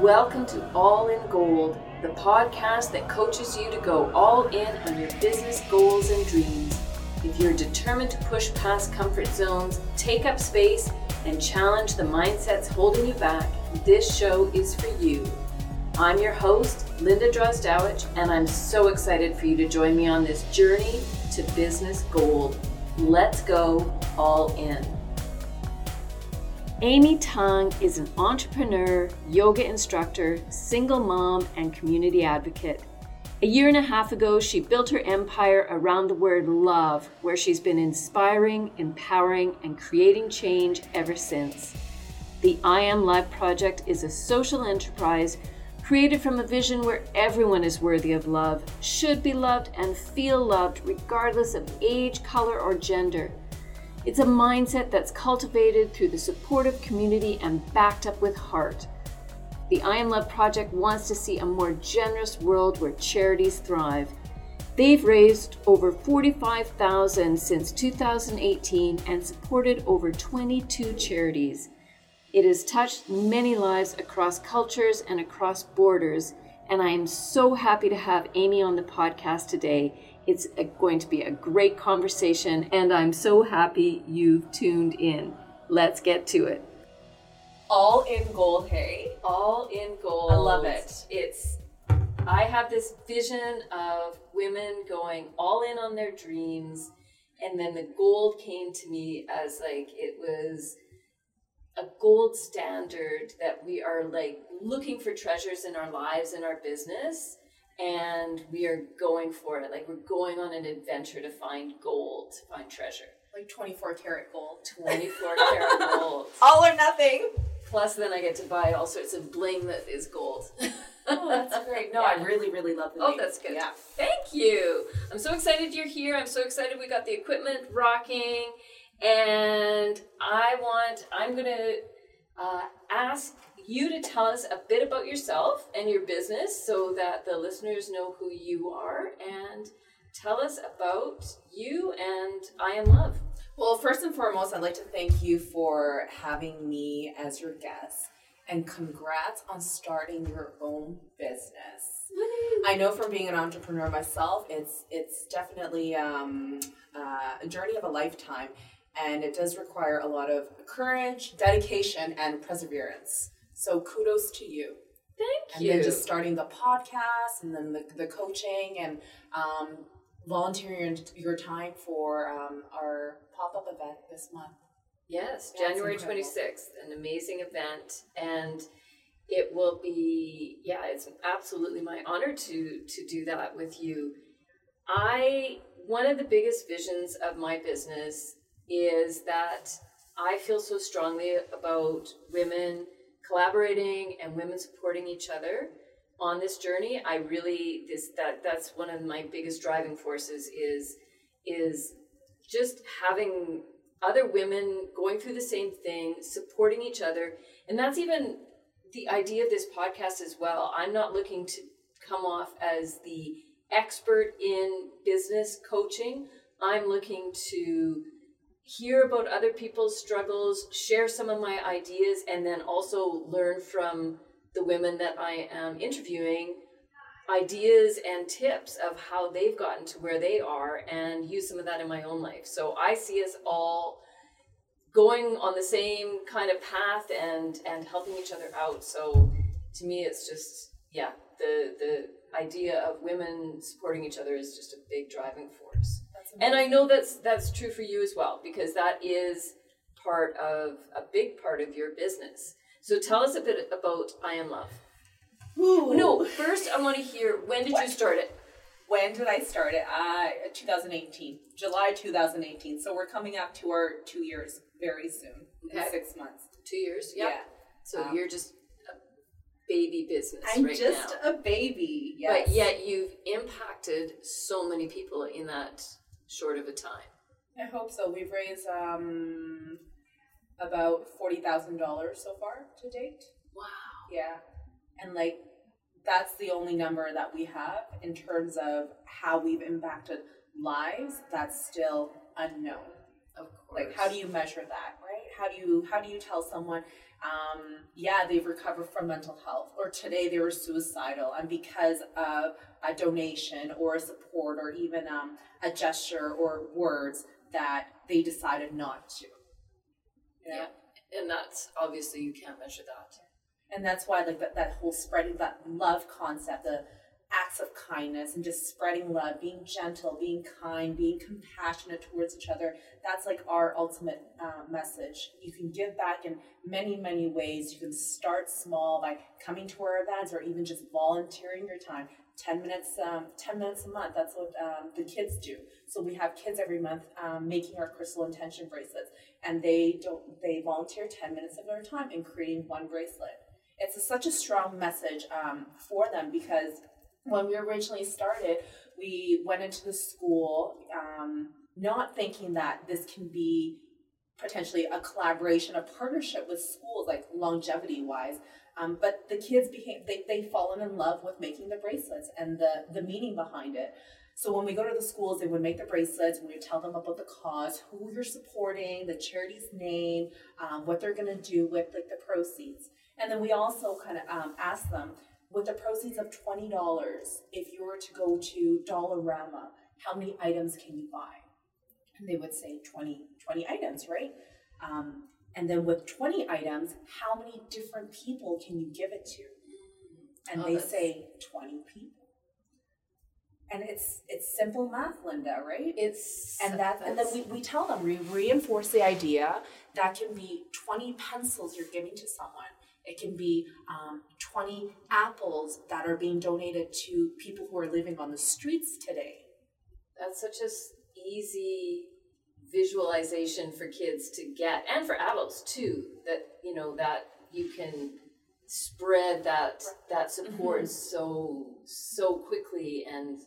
Welcome to All in Gold, the podcast that coaches you to go all in on your business goals and dreams. If you're determined to push past comfort zones, take up space, and challenge the mindsets holding you back, this show is for you. I'm your host, Linda Drosdowech, and I'm so excited for you to join me on this journey to business gold. Let's go all in. Amy Tung is an entrepreneur, yoga instructor, single mom, and community advocate. A year and a half ago, she built her empire around the word love, where she's been inspiring, empowering, and creating change ever since. The I Am Love Project is a social enterprise created from a vision where everyone is worthy of love, should be loved, and feel loved regardless of age, color, or gender. It's a mindset that's cultivated through the supportive community and backed up with heart. The I Am Love Project wants to see a more generous world where charities thrive. They've raised over 45,000 since 2018 and supported over 22 charities. It has touched many lives across cultures and across borders, and I am so happy to have Amy on the podcast today. It's a, going to be a great conversation, and I'm so happy you've tuned in. Let's get to it. All in gold, hey? All in gold. I love it. It's, I have this vision of women going all in on their dreams, and then the gold came to me as like it was a gold standard that we are like looking for treasures in our lives and our business and we are going for it. Like we're going on an adventure to find gold, to find treasure. Like 24 karat gold. 24 karat gold. All or nothing. Plus, then I get to buy all sorts of bling that is gold. oh, that's great. No, yeah. I really, really love the Oh, that's good. Yeah. Thank you. I'm so excited you're here. I'm so excited we got the equipment rocking. And I want, I'm going to uh, ask you to tell us a bit about yourself and your business so that the listeners know who you are and tell us about you and I Am Love. Well, first and foremost, I'd like to thank you for having me as your guest and congrats on starting your own business. I know from being an entrepreneur myself, it's it's definitely um, uh, a journey of a lifetime, and it does require a lot of courage, dedication, and perseverance. So kudos to you. Thank and you. And then just starting the podcast and then the, the coaching and um, volunteering your time for um, our pop up event this month. Yes, That's January 26th, an amazing event. And it will be, yeah, it's absolutely my honor to, to do that with you. I, one of the biggest visions of my business is that I feel so strongly about women collaborating and women supporting each other on this journey i really this that that's one of my biggest driving forces is is just having other women going through the same thing supporting each other. And that's even the idea of this podcast as well. I'm not looking to come off as the expert in business coaching. I'm looking to hear about other people's struggles, share some of my ideas, and then also learn from the women that I am interviewing ideas and tips of how they've gotten to where they are and use some of that in my own life. So I see us all going on the same kind of path and and helping each other out. So to me it's just yeah, the the idea of women supporting each other is just a big driving force and I know that's that's true for you as well because that is part of a big part of your business. So tell us a bit about I Am Love. Ooh. No, first I want to hear when did what? you start it? When did I start it? Uh, 2018, July 2018. So we're coming up to our two years very soon. Okay. six months. Two years. Yep. Yeah. So um, you're just a baby business I'm right just now. a baby. Yes. But yet you've impacted so many people in that short of a time. I hope so. We've raised um, about forty thousand dollars so far to date. Wow. Yeah, and like that's the only number that we have in terms of how we've impacted lives. That's still unknown. Of course. Like, how do you measure that, right? How do you how do you tell someone, um, yeah, they've recovered from mental health, or today they were suicidal, and because of a donation or a support or even um, a gesture or words that they decided not to. Yeah. And that's obviously you can't measure that. And that's why like that, that whole spreading that love concept, the acts of kindness and just spreading love, being gentle, being kind, being compassionate towards each other. That's like our ultimate uh, message. You can give back in many, many ways. You can start small by coming to our events or even just volunteering your time. 10 minutes um, 10 minutes a month that's what um, the kids do so we have kids every month um, making our crystal intention bracelets and they don't they volunteer 10 minutes of their time in creating one bracelet it's a, such a strong message um, for them because when we originally started, we went into the school um, not thinking that this can be potentially a collaboration, a partnership with schools, like longevity wise. Um, but the kids became they they fallen in love with making the bracelets and the the meaning behind it. So when we go to the schools, they would make the bracelets. We would tell them about the cause, who you're supporting, the charity's name, um, what they're going to do with like the proceeds, and then we also kind of um, ask them with the proceeds of $20, if you were to go to Dollarama, how many items can you buy? And they would say 20, 20 items, right? Um, and then with 20 items, how many different people can you give it to? And oh, they that's... say 20 people. And it's it's simple math, Linda, right? It's and that and then we, we tell them we reinforce the idea that can be 20 pencils you're giving to someone it can be um, 20 apples that are being donated to people who are living on the streets today. That's such a easy visualization for kids to get and for adults too that you know that you can spread that that support mm-hmm. so so quickly and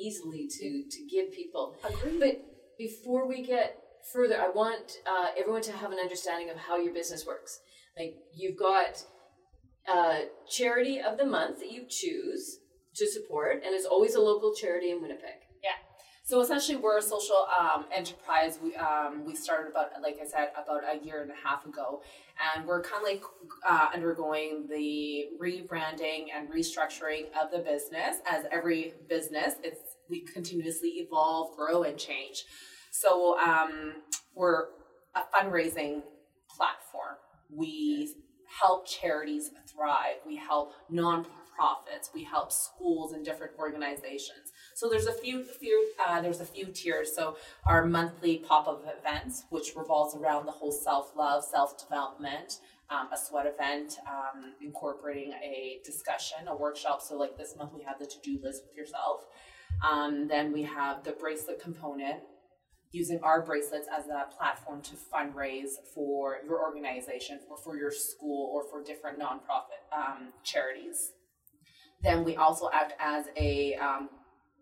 easily to to give people Agreed. but before we get further i want uh, everyone to have an understanding of how your business works like you've got a charity of the month that you choose to support, and it's always a local charity in Winnipeg. Yeah. So essentially, we're a social um, enterprise. We um, we started about, like I said, about a year and a half ago, and we're kind of like uh, undergoing the rebranding and restructuring of the business. As every business, it's we continuously evolve, grow, and change. So um, we're a fundraising platform. We help charities thrive. We help nonprofits. We help schools and different organizations. So there's a few, few uh, there's a few tiers. So our monthly pop-up events, which revolves around the whole self-love, self-development. Um, a sweat event um, incorporating a discussion, a workshop. So, like this month, we have the to do list with yourself. Um, then we have the bracelet component, using our bracelets as a platform to fundraise for your organization or for your school or for different nonprofit um, charities. Then we also act as a um,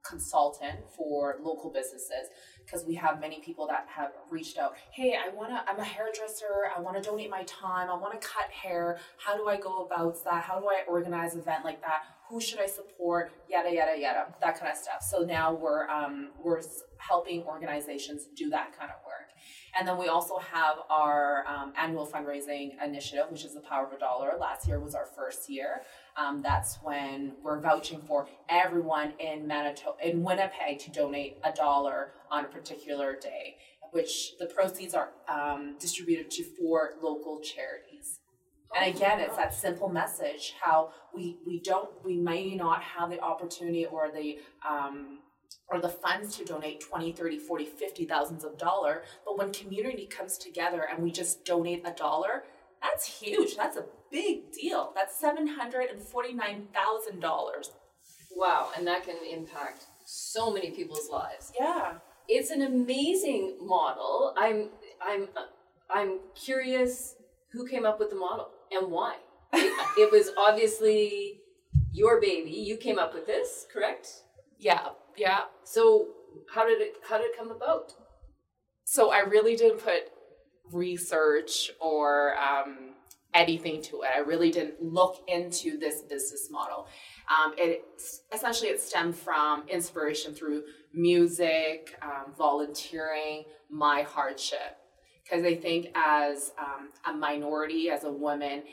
consultant for local businesses because we have many people that have reached out hey i want to i'm a hairdresser i want to donate my time i want to cut hair how do i go about that? How do i organize an event like that? Who should i support? Yada yada yada that kind of stuff. So now we're um, we're helping organizations do that kind of work. And then we also have our um, annual fundraising initiative which is the power of a dollar. Last year was our first year um, that's when we're vouching for everyone in Manitoba, in Winnipeg, to donate a dollar on a particular day, which the proceeds are um, distributed to four local charities. And again, it's that simple message how we, we don't, we may not have the opportunity or the, um, or the funds to donate 20, 30, 40, 50 thousands of dollar. But when community comes together and we just donate a dollar, that's huge. That's a big deal. That's $749,000. Wow, and that can impact so many people's lives. Yeah. It's an amazing model. I'm I'm I'm curious who came up with the model and why. it, it was obviously your baby. You came up with this, correct? Yeah. Yeah. So how did it how did it come about? So I really did put research or um, anything to it. I really didn't look into this business model. Um, it essentially it stemmed from inspiration through music, um, volunteering, my hardship. because I think as um, a minority, as a woman,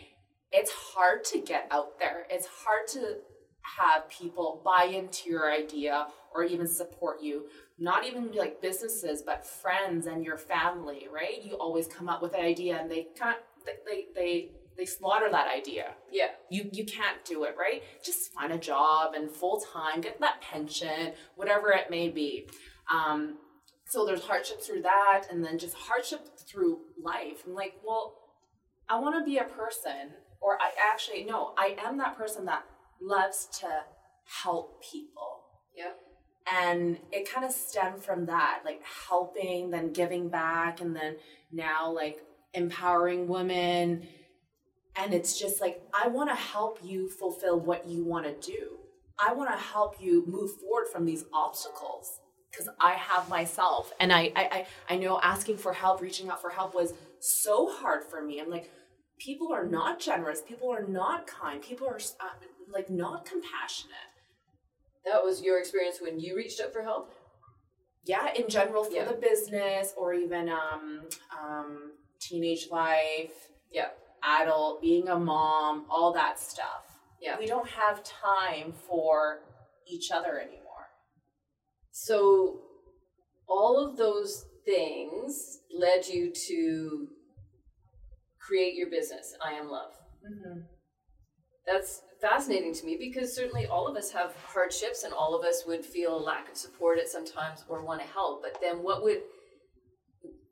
it's hard to get out there. It's hard to have people buy into your idea or even support you. Not even like businesses, but friends and your family, right? You always come up with an idea and they can't, they, they, they slaughter that idea. Yeah. You you can't do it, right? Just find a job and full time, get that pension, whatever it may be. Um, so there's hardship through that, and then just hardship through life. I'm like, well, I want to be a person, or I actually no, I am that person that loves to help people. Yeah. And it kind of stemmed from that, like helping, then giving back, and then now like empowering women. And it's just like, I want to help you fulfill what you want to do. I want to help you move forward from these obstacles because I have myself. And I, I, I, I know asking for help, reaching out for help was so hard for me. I'm like, people are not generous. People are not kind. People are uh, like not compassionate. That was your experience when you reached out for help? Yeah, in general for Yeah. the business or even um, um, teenage life, Yeah. adult, being a mom, all that stuff. Yeah. We don't have time for each other anymore. So all of those things led you to create your business, I Am Love. Mm-hmm. That's fascinating to me because certainly all of us have hardships and all of us would feel a lack of support at some times or want to help. But then what would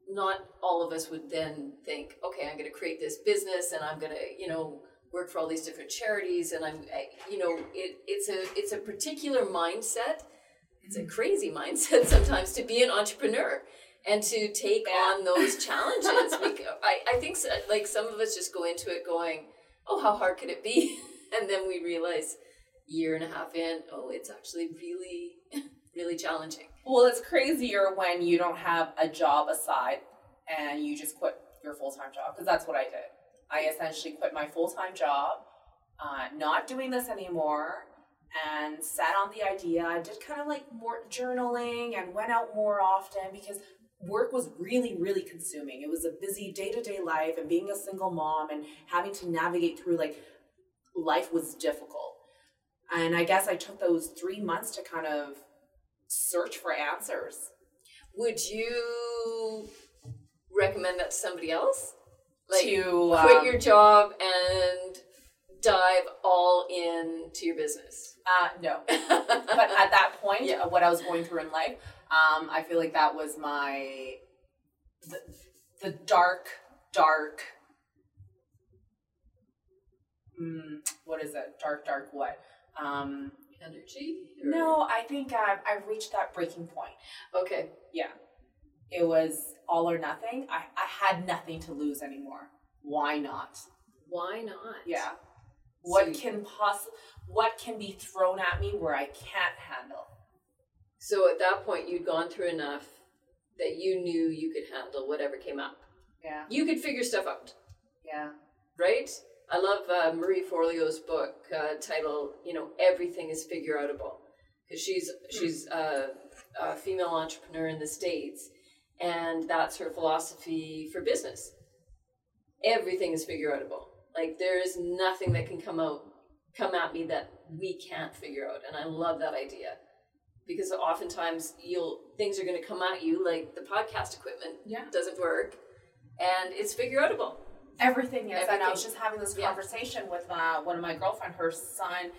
not all of us would then think, okay, I'm going to create this business and I'm going to, you know, work for all these different charities and I'm, I, you know, it, it's a it's a particular mindset. It's a crazy mindset sometimes to be an entrepreneur and to take Yeah. on those challenges. I, I think so, like some of us just go into it going, oh, how hard could it be? And then we realize year and a half in, oh, it's actually really, really challenging. Well, it's crazier when you don't have a job aside and you just quit your full time job because that's what I did. I essentially quit my full time job, uh, not doing this anymore, and sat on the idea. I did kind of like more journaling and went out more often because work was really, really consuming. It was a busy day to day life, and being a single mom and having to navigate through like life was difficult. And I guess I took those three months to kind of search for answers. Would you recommend that to somebody else? Like to quit um, your job and dive all in to your business. uh, no, but at that point, Yeah. of what I was going through in life, um, I feel like that was my the, the dark, dark. Mm, what is it? Dark, dark. What? Um, energy? or- no, I think I've, I've reached that breaking point. Okay. Yeah, it was all or nothing. I, I had nothing to lose anymore. Why not? Why not? Yeah. What So- can poss- What can be thrown at me where I can't handle? So at that point, you'd gone through enough that you knew you could handle whatever came up. Yeah. You could figure stuff out, Yeah. right? I love uh, Marie Forleo's book uh, titled, you know, everything is figure outable, because she's she's a, a female entrepreneur in the states, and that's her philosophy for business. Everything is figure outable. Like there is nothing that can come out come at me that we can't figure out, and I love that idea because oftentimes you'll things are going to come at you like the podcast equipment Yeah. doesn't work, and it's figure outable. Everything is. And I was just having this Yeah. conversation with uh, one of my girlfriend. Her son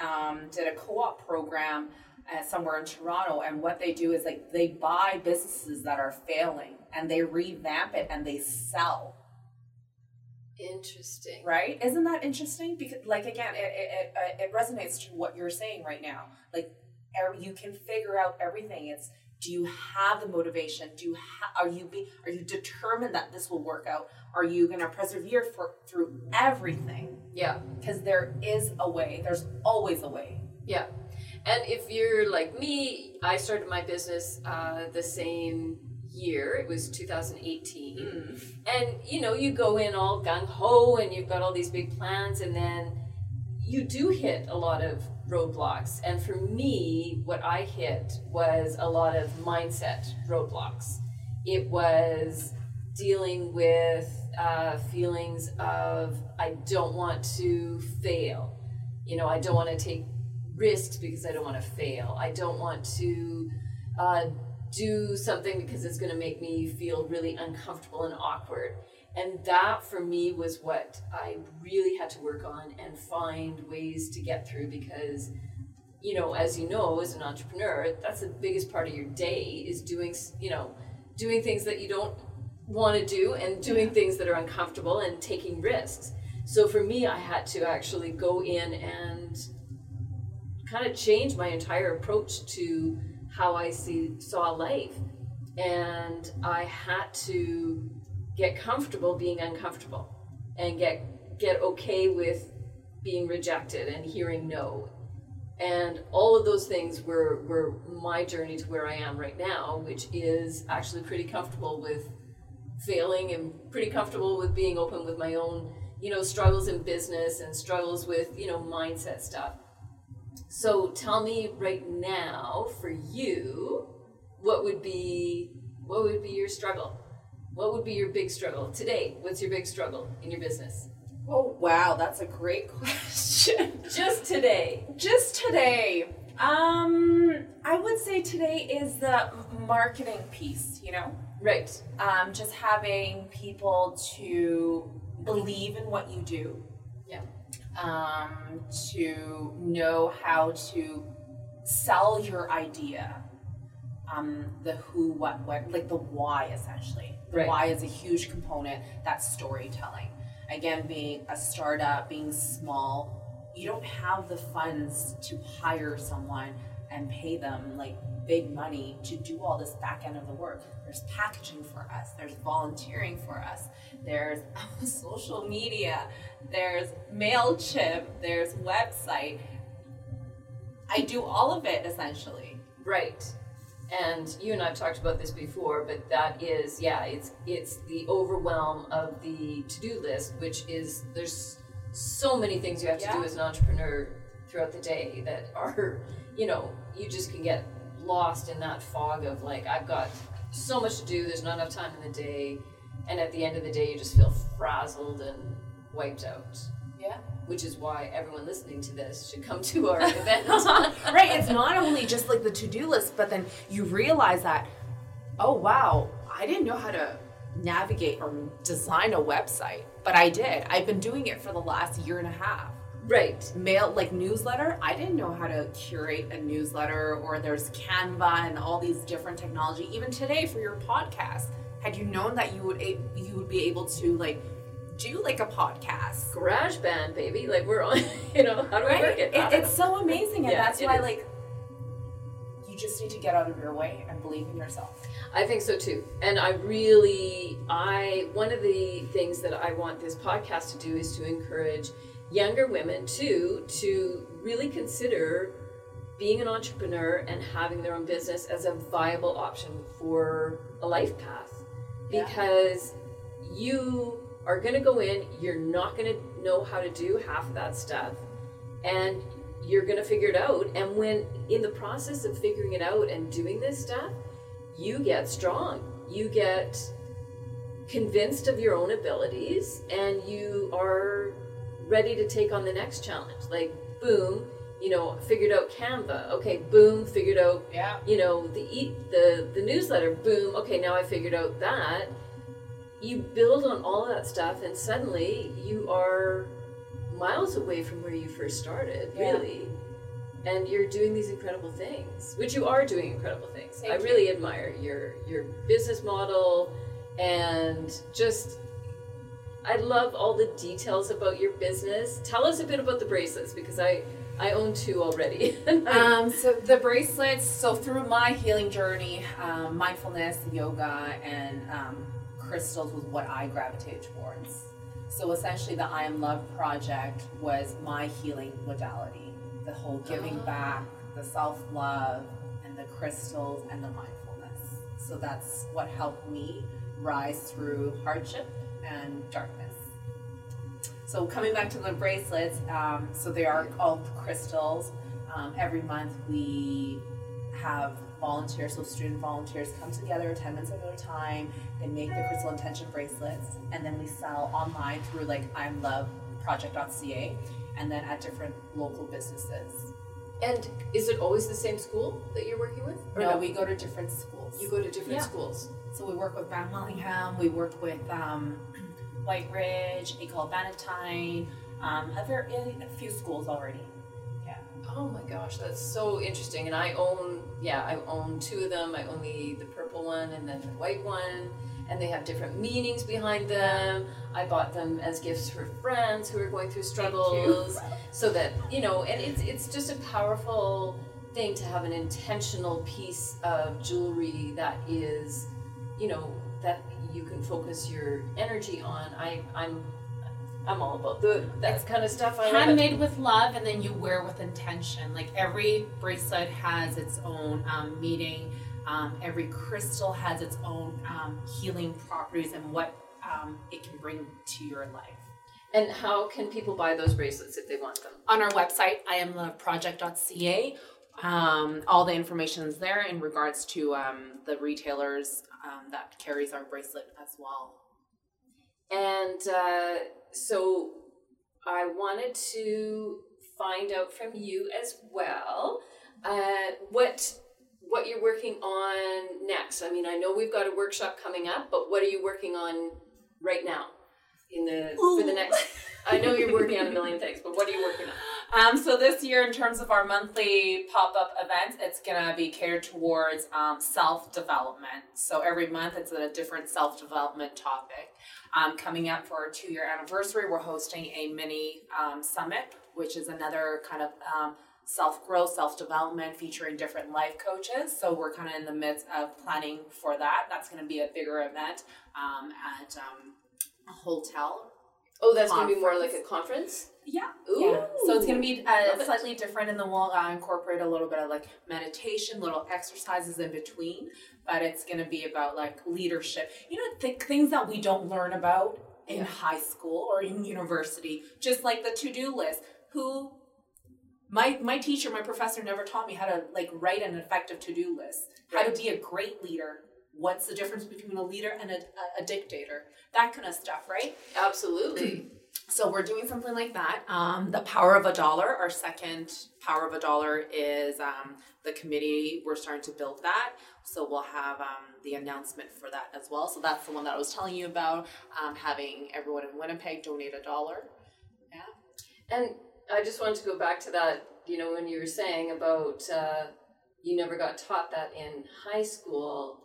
um, did a co-op program uh, somewhere in Toronto, and what they do is like they buy businesses that are failing and they revamp it and they sell. Interesting. Right? Isn't that interesting? Because, like, again, it it, it, uh, it resonates to what you're saying right now. Like, you can figure out everything. It's do you have the motivation? Do you ha- are you be are you determined that this will work out? Are you going to persevere for through everything? Yeah. Because there is a way. There's always a way. Yeah. And if you're like me, I started my business uh, the same year. It was 2018. And you know, you go in all gung ho and you've got all these big plans, and then you do hit a lot of roadblocks. And for me, what I hit was a lot of mindset roadblocks. It was dealing with uh, feelings of I don't want to fail. You know, I don't want to take risks because I don't want to fail. I don't want to uh, do something because it's going to make me feel really uncomfortable and awkward. And that for me was what I really had to work on and find ways to get through because you know, as you know, as an entrepreneur, that's the biggest part of your day is doing, you know, doing things that you don't want to do and doing things that are uncomfortable and taking risks. So for me, I had to actually go in and kind of change my entire approach to how I see saw life. And I had to get comfortable being uncomfortable and get get okay with being rejected and hearing no and all of those things were were my journey to where I am right now, which is actually pretty comfortable with failing and pretty comfortable with being open with my own, you know, struggles in business and struggles with, you know, mindset stuff. So tell me right now for you, what would be what would be your struggle? What would be your big struggle today? What's your big struggle in your business? Oh wow, that's a great question. Just today. Just today. Um, I would say today is the marketing piece, you know? Right. Um, just having people to believe in what you do. Yeah. Um, to know how to sell your idea. Um, the who, what, what, like the why essentially. The Right. why is a huge component. That's storytelling again being a startup being small you don't have the funds to hire someone and pay them like big money to do all this back end of the work there's packaging for us there's volunteering for us there's social media there's mailchimp there's website i do all of it essentially Right. And you and I've talked about this before, but that is, yeah, it's it's the overwhelm of the to-do list, which is there's so many things you have to do as an entrepreneur throughout the day that are, you know, you just can get lost in that fog of like I've got so much to do, there's not enough time in the day, and at the end of the day you just feel frazzled and wiped out. yeah Which is why everyone listening to this should come to our event. right it's not only just like the to-do list but then you realize that oh wow i didn't know how to navigate or design a website but i did i've been doing it for the last year and a half right. mail like newsletter i didn't know how to curate a newsletter or there's canva and all these different technology even today for your podcast had you known that you would a- you would be able to like do like a podcast. Garage band baby. Like we're on you know how do we right? work it, It- it's so amazing and Yeah, that's why is. like you just need to get out of your way and believe in yourself. I think so too. And i really i one of the things that i want this podcast to do is to encourage younger women too to really consider being an entrepreneur and having their own business as a viable option for a life path. Yeah. because you are going to go in you're not going to know how to do half of that stuff and you're going to figure it out. And when in the process of figuring it out and doing this stuff you get strong. You get convinced of your own abilities and you are ready to take on the next challenge. Like boom you know figured out canva. Okay boom figured out yeah. you know the the the newsletter. Boom okay now i figured out that you build on all that stuff and suddenly you are miles away from where you first started Yeah. really and you're doing these incredible things which you are doing incredible things Thank i you. really admire your your business model and just i love all the details about your business tell us a bit about the bracelets because i i own two already um, so the bracelets so through my healing journey um, mindfulness yoga and um, crystals was what i gravitated towards so essentially the i am love project was my healing modality the whole giving Ah. back the self-love and the crystals and the mindfulness so that's what helped me rise through hardship and darkness so coming back to the bracelets, um, so they are all crystals. Um, every month we have volunteers, so student volunteers, come together 10 minutes at a time. They make the crystal intention bracelets, and then we sell online through like I'm Love Project.ca, and then at different local businesses. And is it always the same school that you're working with? Or no, we go to different schools. You go to different yeah. schools. So we work with Mellingham, we work with um, Whyte Ridge, École Bannatyne, um, other a few schools already. Oh my gosh, that's so interesting. And I own, yeah, I own two of them. I own the the purple one and then the white one and they have different meanings behind them. I bought them as gifts for friends who are going through struggles, so that you know, and it's it's just a powerful thing to have an intentional piece of jewelry that is, you know, that you can focus your energy on. I I'm I'm all about the that kind of stuff. I handmade with love, and then you wear with intention. Like every bracelet has its own um, meaning um, every crystal has its own um, healing properties and what um, it can bring to your life. And how can people buy those bracelets if they want them? On our website, iamloveproject.ca. Um, all the information is there in regards to um, the retailers um, that carries our bracelet as well. And uh, so I wanted to find out from you as well uh, what what you're working on next. I mean, I know we've got a workshop coming up, but what are you working on right now in the Ooh. for the next? I know you're working on a million things, but what are you working on? Um, so this year, in terms of our monthly pop-up events, it's gonna be catered towards um, self-development. So every month, it's a different self-development topic. Um, coming up for our two-year anniversary, we're hosting a mini um, summit, which is another kind of um, self growth, self development, featuring different life coaches. So we're kind of in the midst of planning for that. That's going to be a bigger event um, at um, a hotel. Oh, that's going to be more like a conference. Yeah. Ooh. Yeah. So it's going to be uh, slightly different, and then we'll uh, incorporate a little bit of like meditation, little exercises in between. But it's going to be about like leadership. You know, th- things that we don't learn about in yeah. high school or in university, just like the to do list. Who my my teacher, my professor never taught me how to like write an effective to-do list, how to be a great leader. What's the difference between a leader and a, a, dictator? That kind of stuff, right? Absolutely. so we're doing something like that. Um, the power of a dollar. Our second power of a dollar is um, the committee. We're starting to build that, so we'll have um, the announcement for that as well. So that's the one that I was telling you about. Um, having everyone in Winnipeg donate a dollar. Yeah. And I just wanted to go back to that, you know, when you were saying about uh, you never got taught that in high school.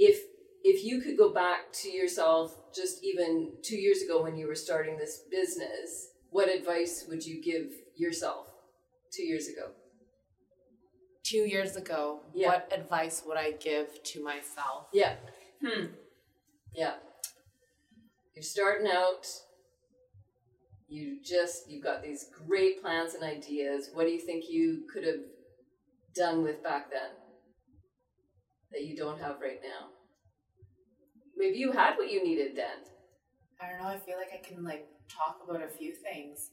If if you could go back to yourself just even two years ago when you were starting this business, what advice would you give yourself two years ago? Two years ago, yeah. what advice would I give to myself? Yeah. Hmm. Yeah. You're starting out, you just you've got these great plans and ideas what do you think you could have done with back then that you don't have right now? Maybe you had what you needed then. I don't know i feel like i can like talk about a few things.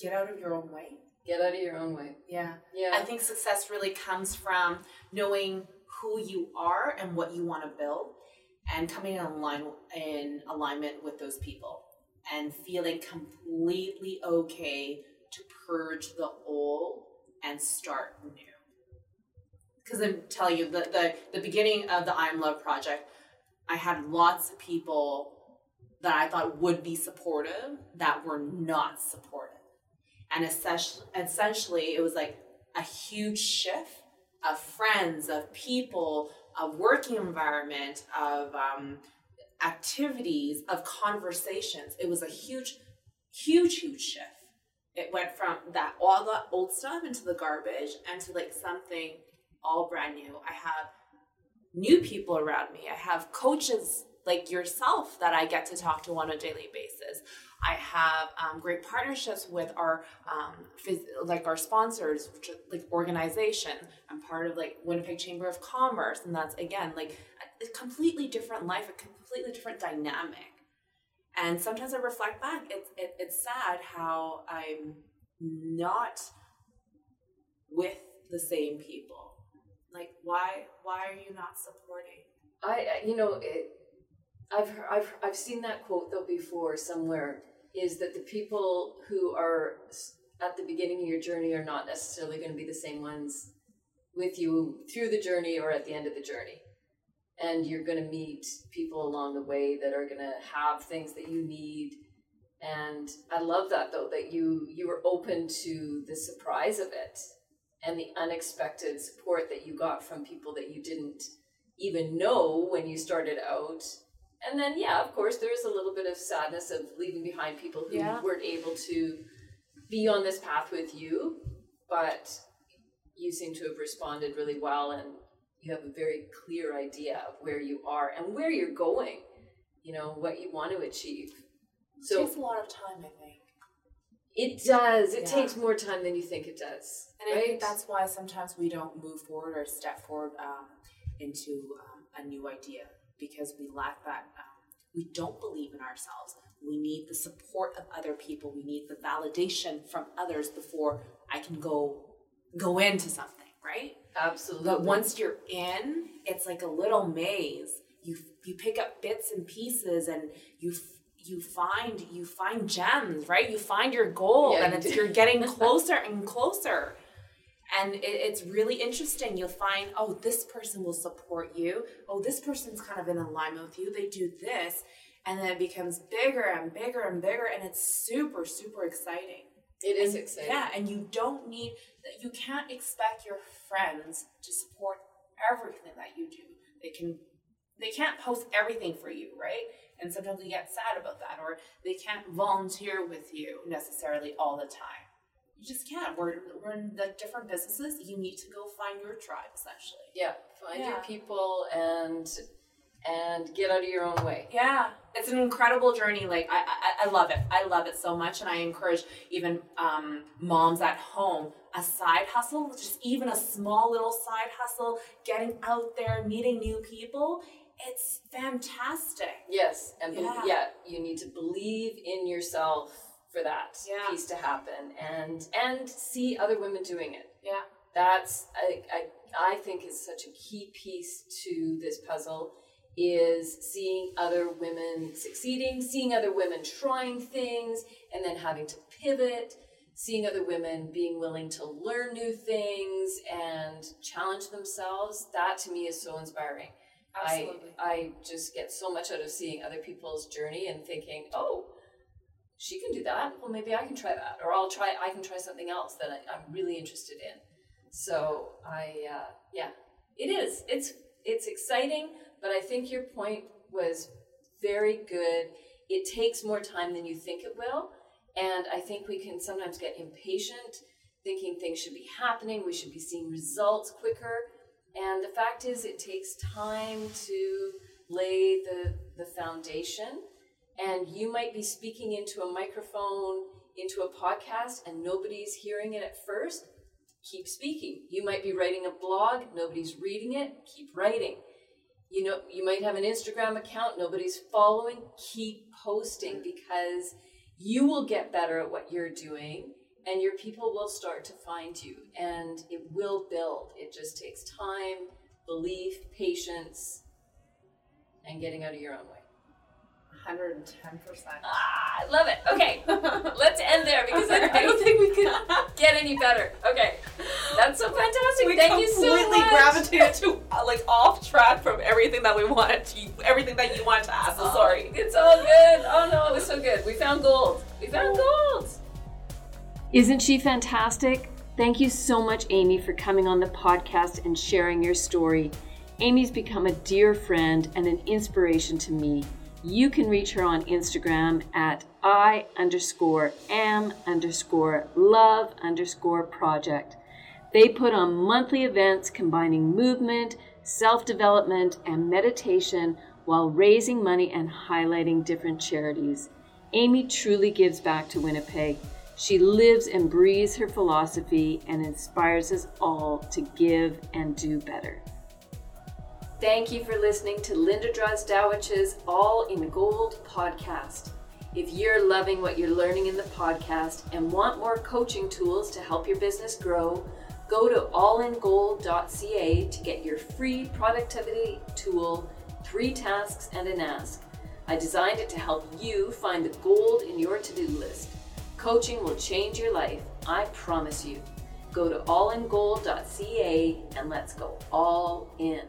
Get out of your own way. Get out of your own way. Yeah. Yeah. I think success really comes from knowing who you are and what you want to build and coming in line in alignment with those people and feeling completely okay to purge the old and start new. Because I'm telling you, the, the, the beginning of the I'm Love project, I had lots of people that I thought would be supportive that were not supportive. And essentially, essentially it was like a huge shift of friends, of people, of working environment, of um, activities, of conversations. It was a huge, huge, huge shift. It went from that all the old stuff into the garbage and to like something all brand new. I have new people around me. I have coaches like yourself that I get to talk to on a daily basis. I have um, great partnerships with our um, phys- like our sponsors, like organization. I'm part of like Winnipeg Chamber of Commerce, and that's again like a completely different life, a completely different dynamic. And sometimes I reflect back. It's it, it's sad how I'm not with the same people. Like why why are you not supporting? I you know it, I've I've I've seen that quote though before somewhere is that the people who are at the beginning of your journey are not necessarily going to be the same ones with you through the journey or at the end of the journey. And you're going to meet people along the way that are going to have things that you need. And I love that though that you you were open to the surprise of it and the unexpected support that you got from people that you didn't even know when you started out. And then yeah, of course there's a little bit of sadness of leaving behind people who Yeah. weren't able to be on this path with you, but you seem to have responded really well and you have a very clear idea of where you are and where you're going, you know, what you want to achieve. So it takes a lot of time, I think. It does. It Yeah. takes more time than you think it does. And I right? think that's why sometimes we don't move forward or step forward um, into um, a new idea because we lack that. Um, we don't believe in ourselves. We need the support of other people. We need the validation from others before I can go go into something, right? absolutely. But once you're in, it's like a little maze. You you pick up bits and pieces, and you you find you find gems, right? You find your goal, Yeah, and it's you're getting closer and closer. And it, it's really interesting. You'll find, oh, this person will support you. Oh, this person's kind of in alignment with you. They do this, and then it becomes bigger and bigger and bigger, and it's super super exciting. it is And- exciting. Yeah, and you don't need you can't expect your friends to support everything that you do. They can they can't post everything for you, right? And sometimes we get sad about that, or they can't volunteer with you necessarily all the time. You just can't. We're, we're in like different businesses. You need to go find your tribe, essentially. Yeah, find your people and and get out of your own way. Yeah, it's an incredible journey. Like I, I, I love it. I love it so much, and I encourage even um, moms at home a side hustle, just even a small little side hustle, getting out there, meeting new people. It's fantastic. Yes, and be- Yeah. yeah, you need to believe in yourself for that Yeah. piece to happen, and and see other women doing it. Yeah. That's I, I I think is such a key piece to this puzzle is seeing other women succeeding, seeing other women trying things, and then having to pivot. Seeing other women being willing to learn new things and challenge themselves, that to me is so inspiring. I I just get so much out of seeing other people's journey and thinking, oh, she can do that. Well, maybe I can try that, or I'll try. I can try something else that I, I'm really interested in. So I, uh, yeah, it is. It's it's exciting, but I think your point was very good. It takes more time than you think it will, and I think we can sometimes get impatient, thinking things should be happening. We should be seeing results quicker. And the fact is, it takes time to lay the, the foundation. And you might be speaking into a microphone, into a podcast, and nobody's hearing it at first. Keep speaking. You might be writing a blog, nobody's reading it. Keep writing. You know, you might have an Instagram account, nobody's following. Keep posting because you will get better at what you're doing and your people will start to find you and it will build. It just takes time, belief, patience, and getting out of your own way. 110%. Ah, I love it. Okay, let's end there because I, I don't think we could get any better. Okay, that's so fantastic. We Thank you so much. completely gravitated to uh, like off track from everything that we wanted to, everything that you wanted to ask. So sorry. It's all good. Oh no, it was so good. We found gold. We found gold. Isn't she fantastic? Thank you so much, Amy, for coming on the podcast and sharing your story. Amy's become a dear friend and an inspiration to me. You can reach her on Instagram at I underscore am underscore love underscore project. They put on monthly events combining movement, self development, and meditation while raising money and highlighting different charities. Amy truly gives back to Winnipeg. She lives and breathes her philosophy and inspires us all to give and do better. Thank you for listening to Linda Drosdowech's All in Gold podcast. If you're loving what you're learning in the podcast and want more coaching tools to help your business grow, Go to allingold.ca to get your free productivity tool, three tasks and an ask. I designed it to help you find the gold in your to do list. Coaching will change your life, I promise you. Go to allingold.ca and let's go all in.